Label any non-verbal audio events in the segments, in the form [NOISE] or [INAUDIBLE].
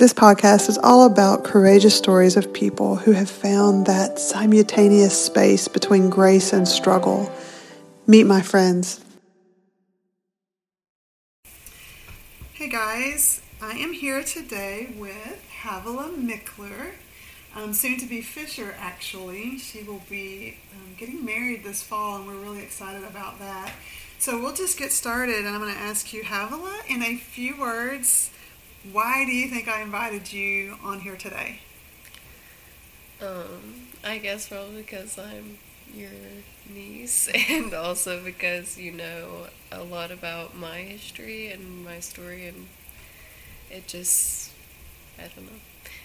This podcast is all about courageous stories of people who have found that simultaneous space between grace and struggle. Meet my friends. Hey guys, I am here today with Havilah Mickler, um, soon to be Fisher actually. She will be um, getting married this fall, and we're really excited about that. So we'll just get started, and I'm going to ask you, Havilah, in a few words why do you think I invited you on here today? Um, I guess probably because I'm your niece, [LAUGHS] and also because you know a lot about my history and my story, and it just, I don't know.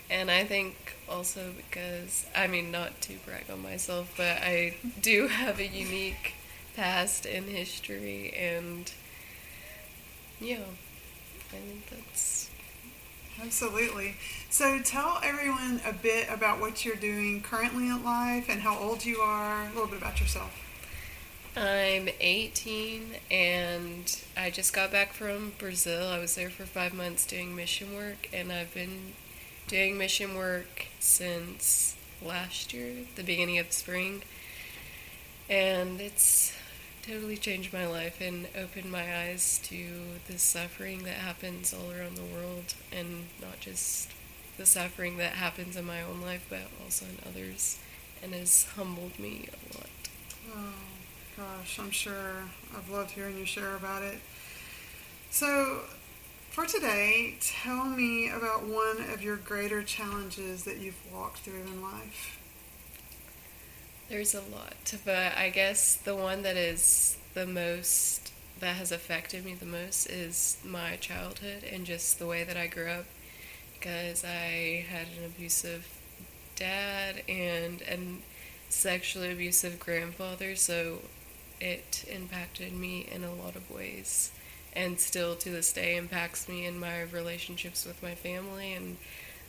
And I think also because, I mean, not to brag on myself, but I do have a unique past in history, and yeah, I think that's Absolutely. So tell everyone a bit about what you're doing currently in life and how old you are, a little bit about yourself. I'm 18 and I just got back from Brazil. I was there for five months doing mission work, and I've been doing mission work since last year, the beginning of spring. And it's totally changed my life and opened my eyes to the suffering that happens all around the world and not just the suffering that happens in my own life but also in others and has humbled me a lot. Oh gosh, I'm sure I've loved hearing you share about it. So for today, tell me about one of your greater challenges that you've walked through in life. There's a lot, but I guess the one that is the most that has affected me the most is my childhood and just the way that I grew up. Because I had an abusive dad and a sexually abusive grandfather, so it impacted me in a lot of ways. And still to this day impacts me in my relationships with my family and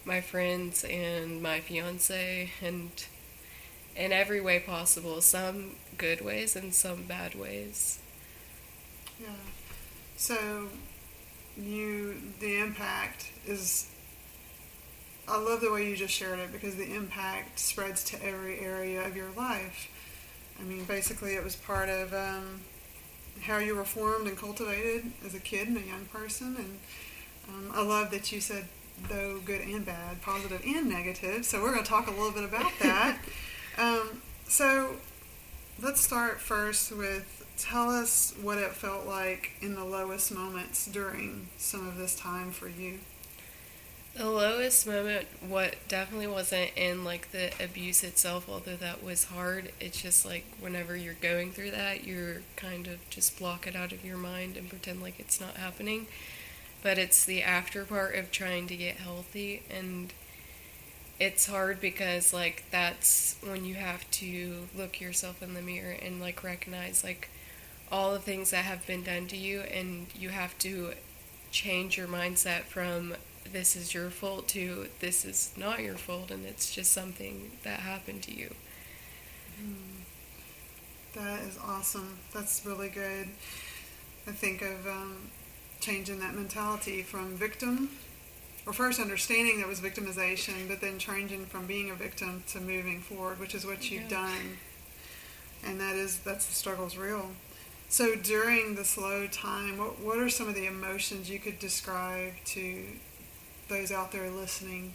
my friends and my fiance and in every way possible. Some good ways and some bad ways. Yeah. So you the impact is I love the way you just shared it because the impact spreads to every area of your life. I mean, basically, it was part of um, how you were formed and cultivated as a kid and a young person. And um, I love that you said, though good and bad, positive and negative. So we're going to talk a little bit about that. [LAUGHS] Um, so let's start first with tell us what it felt like in the lowest moments during some of this time for you. The lowest moment, what definitely wasn't in like the abuse itself, although that was hard. It's just like whenever you're going through that, you're kind of just block it out of your mind and pretend like it's not happening. But it's the after part of trying to get healthy and it's hard because like that's when you have to look yourself in the mirror and like recognize like all the things that have been done to you and you have to change your mindset from this is your fault to this is not your fault and it's just something that happened to you. Mm. That is awesome. That's really good. I think of um, changing that mentality from victim or first understanding that was victimization, but then changing from being a victim to moving forward, which is what you've yeah. done. And that is that's the struggle's real. So during the slow time, what what are some of the emotions you could describe to those out there listening?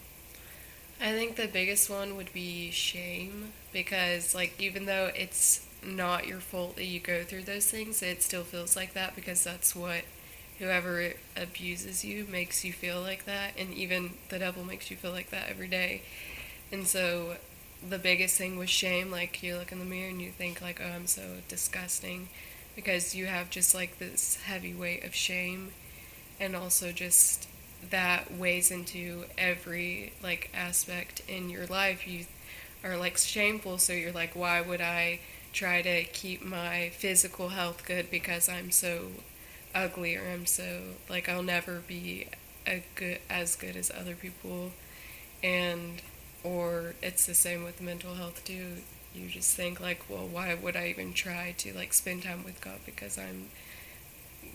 I think the biggest one would be shame because like even though it's not your fault that you go through those things, it still feels like that because that's what whoever abuses you makes you feel like that, and even the devil makes you feel like that every day. And so the biggest thing was shame. Like you look in the mirror and you think like, oh, I'm so disgusting, because you have just like this heavy weight of shame, and also just that weighs into every like aspect in your life. You are like shameful, so you're like, why would I try to keep my physical health good because I'm so ugly or I'm so like I'll never be a good as good as other people and or it's the same with mental health too you just think like well why would I even try to like spend time with God because I'm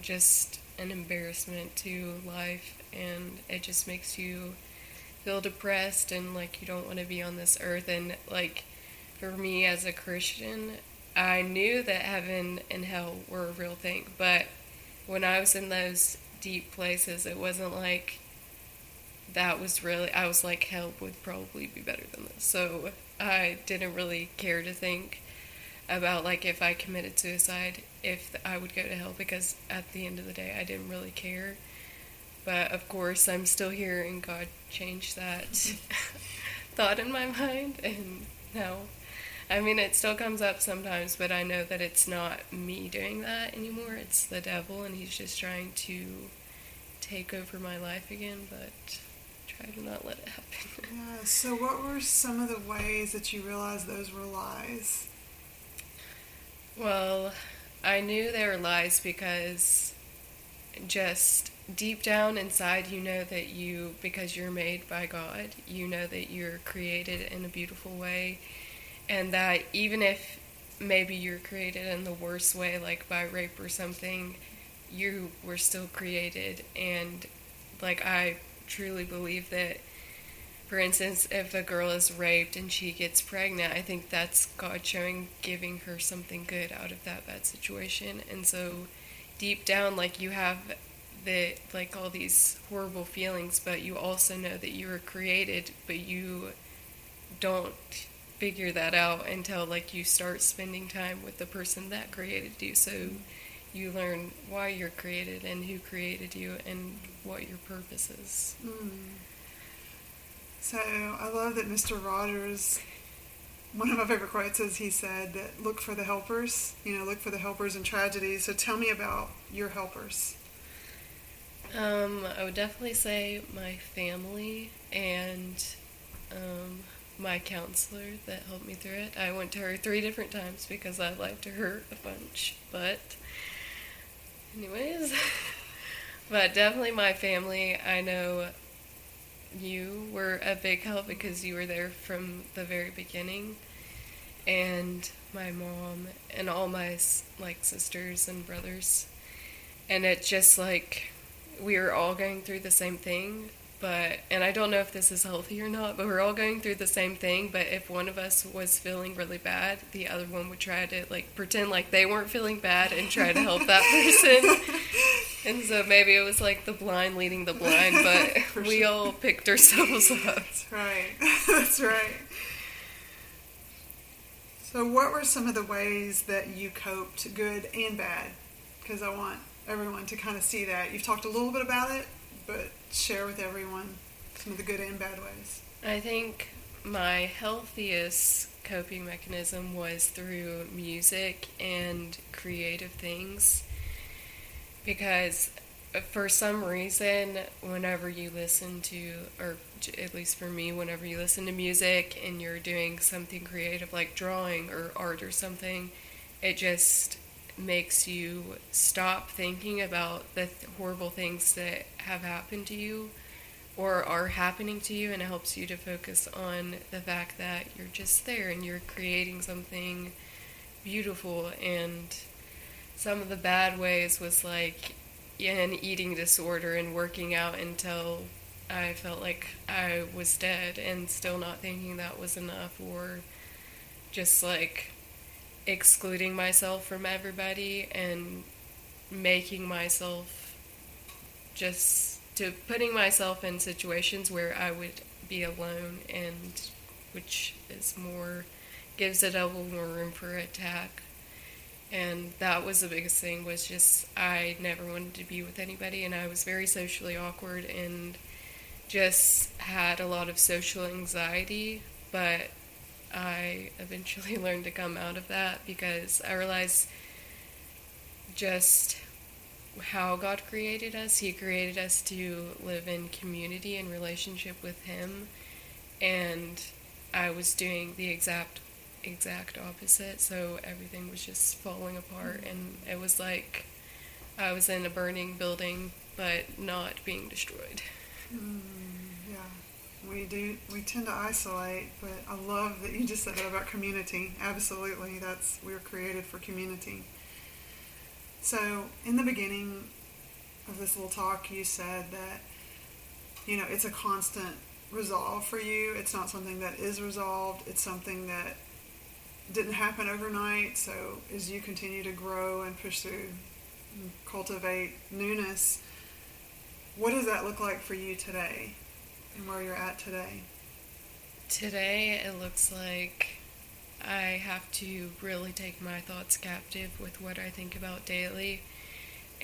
just an embarrassment to life and it just makes you feel depressed and like you don't want to be on this earth. And like for me as a Christian, I knew that heaven and hell were a real thing. But when I was in those deep places, it wasn't like that was really, I was like, hell would probably be better than this. So I didn't really care to think about like if I committed suicide, if I would go to hell because at the end of the day, I didn't really care. But of course, I'm still here, and God changed that [LAUGHS] thought in my mind, and now, I mean, it still comes up sometimes, but I know that it's not me doing that anymore. It's the devil, and he's just trying to take over my life again. But try to not let it happen. [LAUGHS] Yeah. So, what were some of the ways that you realized those were lies? Well, I knew they were lies because just deep down inside, you know that you, because you're made by God, you know that you're created in a beautiful way, and that even if maybe you're created in the worst way, like by rape or something, you were still created. And like, I truly believe that for instance, if a girl is raped and she gets pregnant, I think that's God showing, giving her something good out of that bad situation. And so, deep down, like you have the like all these horrible feelings, but you also know that you were created, but you don't figure that out until like you start spending time with the person that created you. So you learn why you're created and who created you and what your purpose is. Mm. So I love that Mr. Rogers, one of my favorite quotes is he said that look for the helpers, you know, look for the helpers in tragedy. So tell me about your helpers. Um, I would definitely say my family and um, my counselor that helped me through it. I went to her three different times because I lied to her a bunch. But, anyways, [LAUGHS] but definitely my family. I know you were a big help because you were there from the very beginning and my mom and all my like sisters and brothers and it just like we were all going through the same thing but and I don't know if this is healthy or not, but we're all going through the same thing. But if one of us was feeling really bad, the other one would try to like pretend like they weren't feeling bad and try to help that person. [LAUGHS] and so maybe it was like the blind leading the blind, but [LAUGHS] we sure. all picked ourselves up. That's right. [LAUGHS] That's right. So, what were some of the ways that you coped, good and bad? Because I want everyone to kind of see that. You've talked a little bit about it, but share with everyone some of the good and bad ways? I think my healthiest coping mechanism was through music and creative things because uh, for some reason whenever you listen to or at least for me whenever you listen to music and you're doing something creative like drawing or art or something it just makes you stop thinking about the th- horrible things that have happened to you or are happening to you and it helps you to focus on the fact that you're just there and you're creating something beautiful. And some of the bad ways was like an eating disorder and working out until I felt like I was dead and still not thinking that was enough or just like excluding myself from everybody and making myself just to putting myself in situations where I would be alone and which is more gives a double more room for attack. And that was the biggest thing was just I never wanted to be with anybody and I was very socially awkward and just had a lot of social anxiety but I eventually [LAUGHS] learned to come out of that because I realized just how God created us. He created us to live in community and relationship with Him, and I was doing the exact exact opposite. So everything was just falling apart, and it was like I was in a burning building, but not being destroyed. Mm we do we tend to isolate but i love that you just said that about community absolutely that's we are created for community so in the beginning of this little talk you said that you know it's a constant resolve for you. It's not something that is resolved. It's something that didn't happen overnight. So as you continue to grow and pursue and cultivate newness, what does that look like for you today, and where you're at today? Today, it looks like I have to really take my thoughts captive with what I think about daily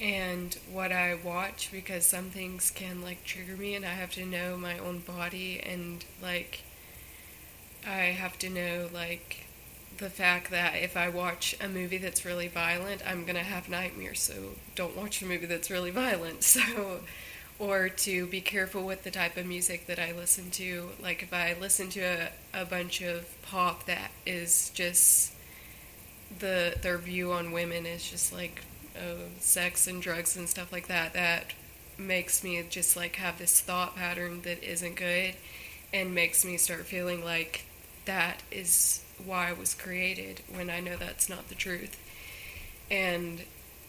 and what I watch because some things can like trigger me and I have to know my own body and like I have to know like the fact that if I watch a movie that's really violent, I'm to have nightmares. So don't watch a movie that's really violent. [LAUGHS] So or to be careful with the type of music that I listen to. Like if I listen to a, a bunch of pop that is just the their view on women is just like uh, sex and drugs and stuff like that that makes me just like have this thought pattern that isn't good and makes me start feeling like that is why I was created when I know that's not the truth. And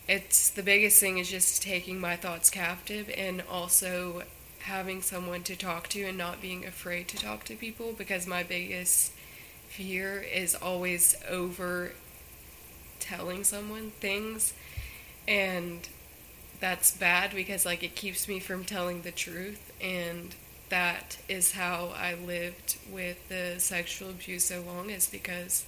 it's the biggest thing is just taking my thoughts captive and also having someone to talk to and not being afraid to talk to people because my biggest fear is always over telling someone things. And that's bad because like it keeps me from telling the truth and that is how I lived with the sexual abuse so long is because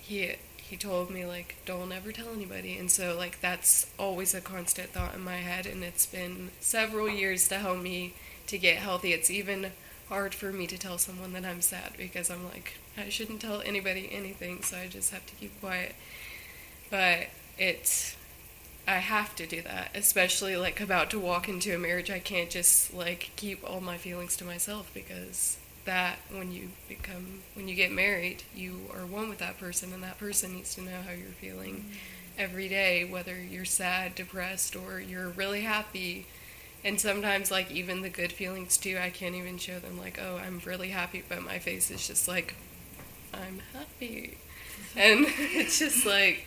he he told me like don't ever tell anybody and so like that's always a constant thought in my head and it's been several years to help me to get healthy it's even hard for me to tell someone that I'm sad because I'm like I shouldn't tell anybody anything so I just have to keep quiet but it's I have to do that, especially like about to walk into a marriage. I can't just like keep all my feelings to myself because that when you become when you get married, you are one with that person and that person needs to know how you're feeling mm-hmm. every day, whether you're sad, depressed or you're really happy. And sometimes like even the good feelings too, I can't even show them like, "Oh, I'm really happy," but my face is just like I'm happy. [LAUGHS] And [LAUGHS] it's just like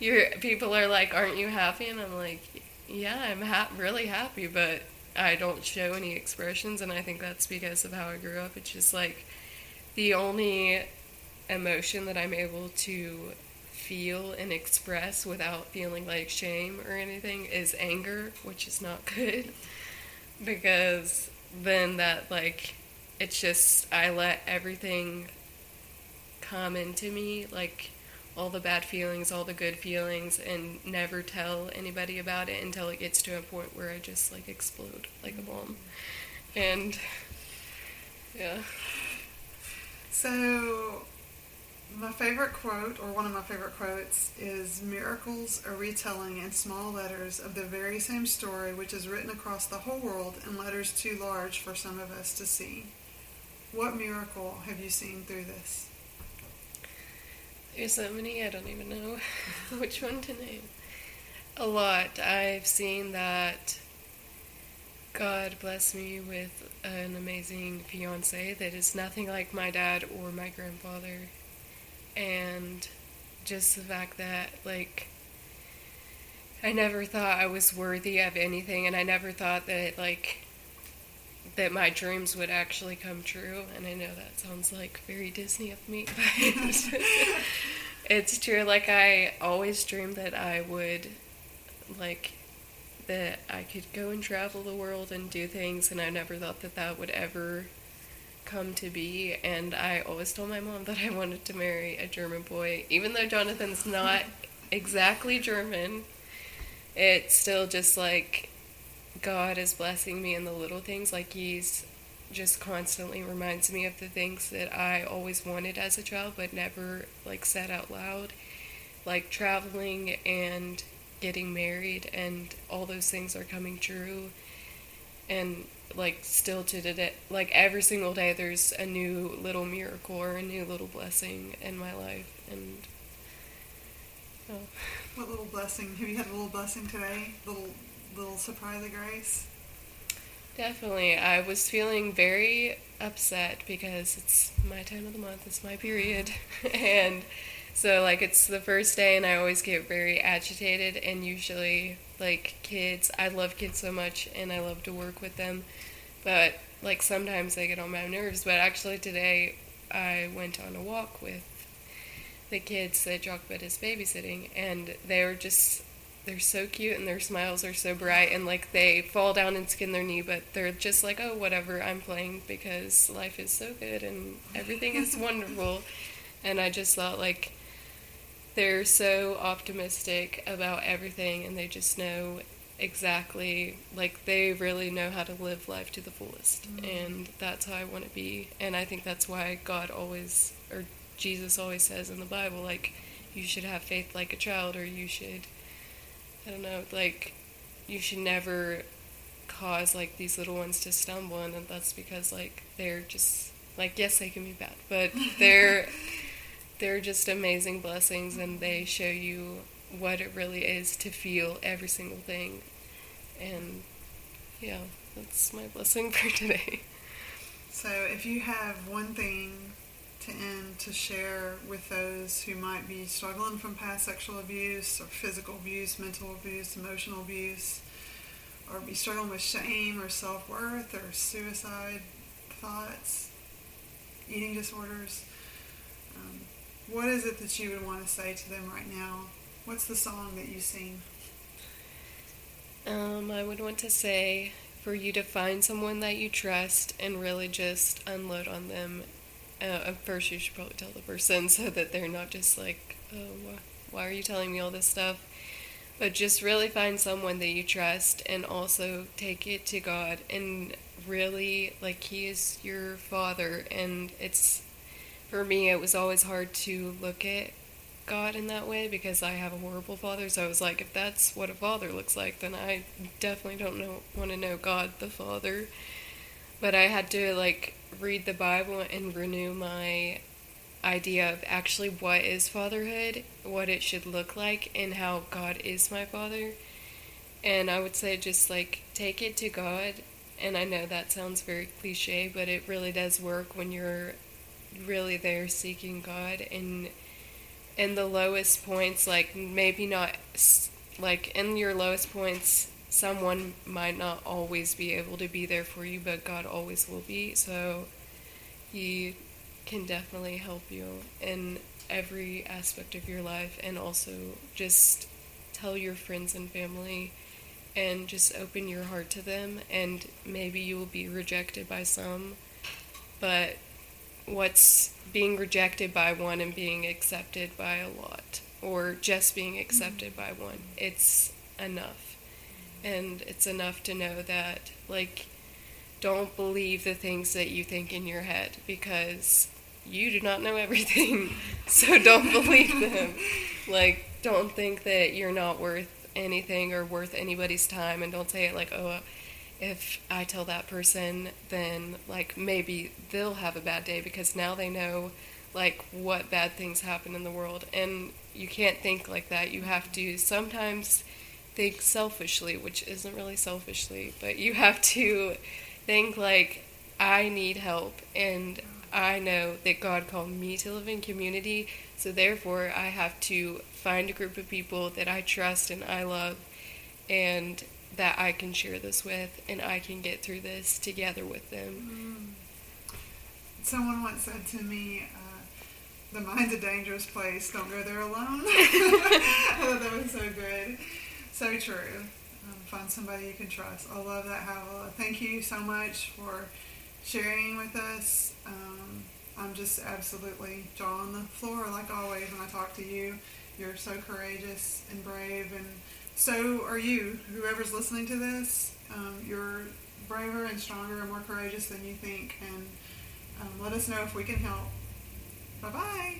your people are like, "Aren't you happy?" And I'm like, "Yeah, I'm ha- really happy, but I don't show any expressions." And I think that's because of how I grew up. It's just like the only emotion that I'm able to feel and express without feeling like shame or anything is anger, which is not [LAUGHS] good because then that like it's just I let everything come into me like all the bad feelings, all the good feelings, and never tell anybody about it until it gets to a point where I just like explode like a bomb. And yeah. So, my favorite quote, or one of my favorite quotes, is Miracles are retelling in small letters of the very same story which is written across the whole world in letters too large for some of us to see. What miracle have you seen through this? There's so many, I don't even know [LAUGHS] which one to name. A lot. I've seen that God bless me with an amazing fiance that is nothing like my dad or my grandfather. And just the fact that, like, I never thought I was worthy of anything, and I never thought that, like, that my dreams would actually come true. And I know that sounds like very Disney of me, [LAUGHS] but [LAUGHS] it's true. Like I always dreamed that I would, like, that I could go and travel the world and do things, and I never thought that that would ever come to be. And I always told my mom [LAUGHS] that I wanted to marry a German boy, even though Jonathan's not exactly German. It's still just like God is blessing me in the little things. Like He's just constantly reminds me of the things that I always wanted as a child but never like said out loud. Like traveling and getting married and all those things are coming true. And like still to today, like every single day, there's a new little miracle or a new little blessing in my life, and oh. What little blessing? Have you had a little blessing today? Little little surprise of grace? Definitely. I was feeling very upset because it's my time of the month, it's my period. [LAUGHS] and so, like, it's the first day, and I always get very agitated. And usually, like, kids, I love kids so much and I love to work with them. But like sometimes they get on my nerves. But actually today, I went on a walk with the kids that Jochebed is babysitting, and they were just they're so cute and their smiles are so bright and like they fall down and skin their knee but they're just like oh whatever i'm playing because life is so good and everything is [LAUGHS] wonderful. And i just thought like they're so optimistic about everything and they just know exactly like they really know how to live life to the fullest. Mm. and that's how i want to be. And i think that's why god always or jesus always says in the bible like you should have faith like a child or you should I don't know, like you should never cause like these little ones to stumble and that's because like they're just like yes they can be bad but [LAUGHS] they're they're just amazing blessings and they show you what it really is to feel every single thing. And yeah that's my blessing [LAUGHS] for today. So if you have one thing end to share with those who might be struggling from past sexual abuse or physical abuse, mental abuse, emotional abuse, or be struggling with shame or self worth or suicide thoughts, eating disorders. Um, what is it that you would want to say to them right now? What's the song that you sing? Um, I would want to say for you to find someone that you trust and really just unload on them uh, first you should probably tell the person [LAUGHS] so that they're not just like, oh, why are you telling me all this stuff? But just really find someone that you trust and also take it to God and really, like, He is your Father. And it's, for me, it was always hard to look at God in that way because I have a horrible father. So I was like, if that's what a father looks like, then I definitely don't know want to know God the Father. But I had to like read the Bible and renew my idea of actually what is fatherhood, what it should look like, and how God is my father. And I would say just like take it to God. And I know that sounds very cliche, but it really does work when you're really there seeking God and in the lowest points, like maybe not like in your lowest points, someone might not always be able to be there for you, but God always will be. So He can definitely help you in every aspect of your life, and also just tell your friends and family and just open your heart to them. And maybe you will be rejected by some, but what's being rejected by one and being accepted by a lot, or just being accepted mm-hmm. by one, it's enough and it's enough to know that like don't believe the things that you think in your head because you do not know everything [LAUGHS] so don't [LAUGHS] believe them. Like don't think that you're not worth anything or worth anybody's time and don't say it like oh if i tell that person then like maybe they'll have a bad day because now they know like what bad things happen in the world. And you can't think like that. You have to sometimes think selfishly, which isn't really selfishly, but you have to think like, I need help, and I know that God called me to live in community, so therefore I have to find a group of people that I trust and I love, and that I can share this with, and I can get through this together with them. Mm. Someone once said to me, uh, the mind's a dangerous place. Don't go there alone. [LAUGHS] I thought that was so good. So true. Um, find somebody you can trust. I love that, Havilah. Thank you so much for sharing with us. Um, I'm just absolutely jaw on the floor, like always, when I talk to you. You're so courageous and brave, and so are you. Whoever's listening to this, um, you're braver and stronger and more courageous than you think. And um, let us know if we can help. Bye bye.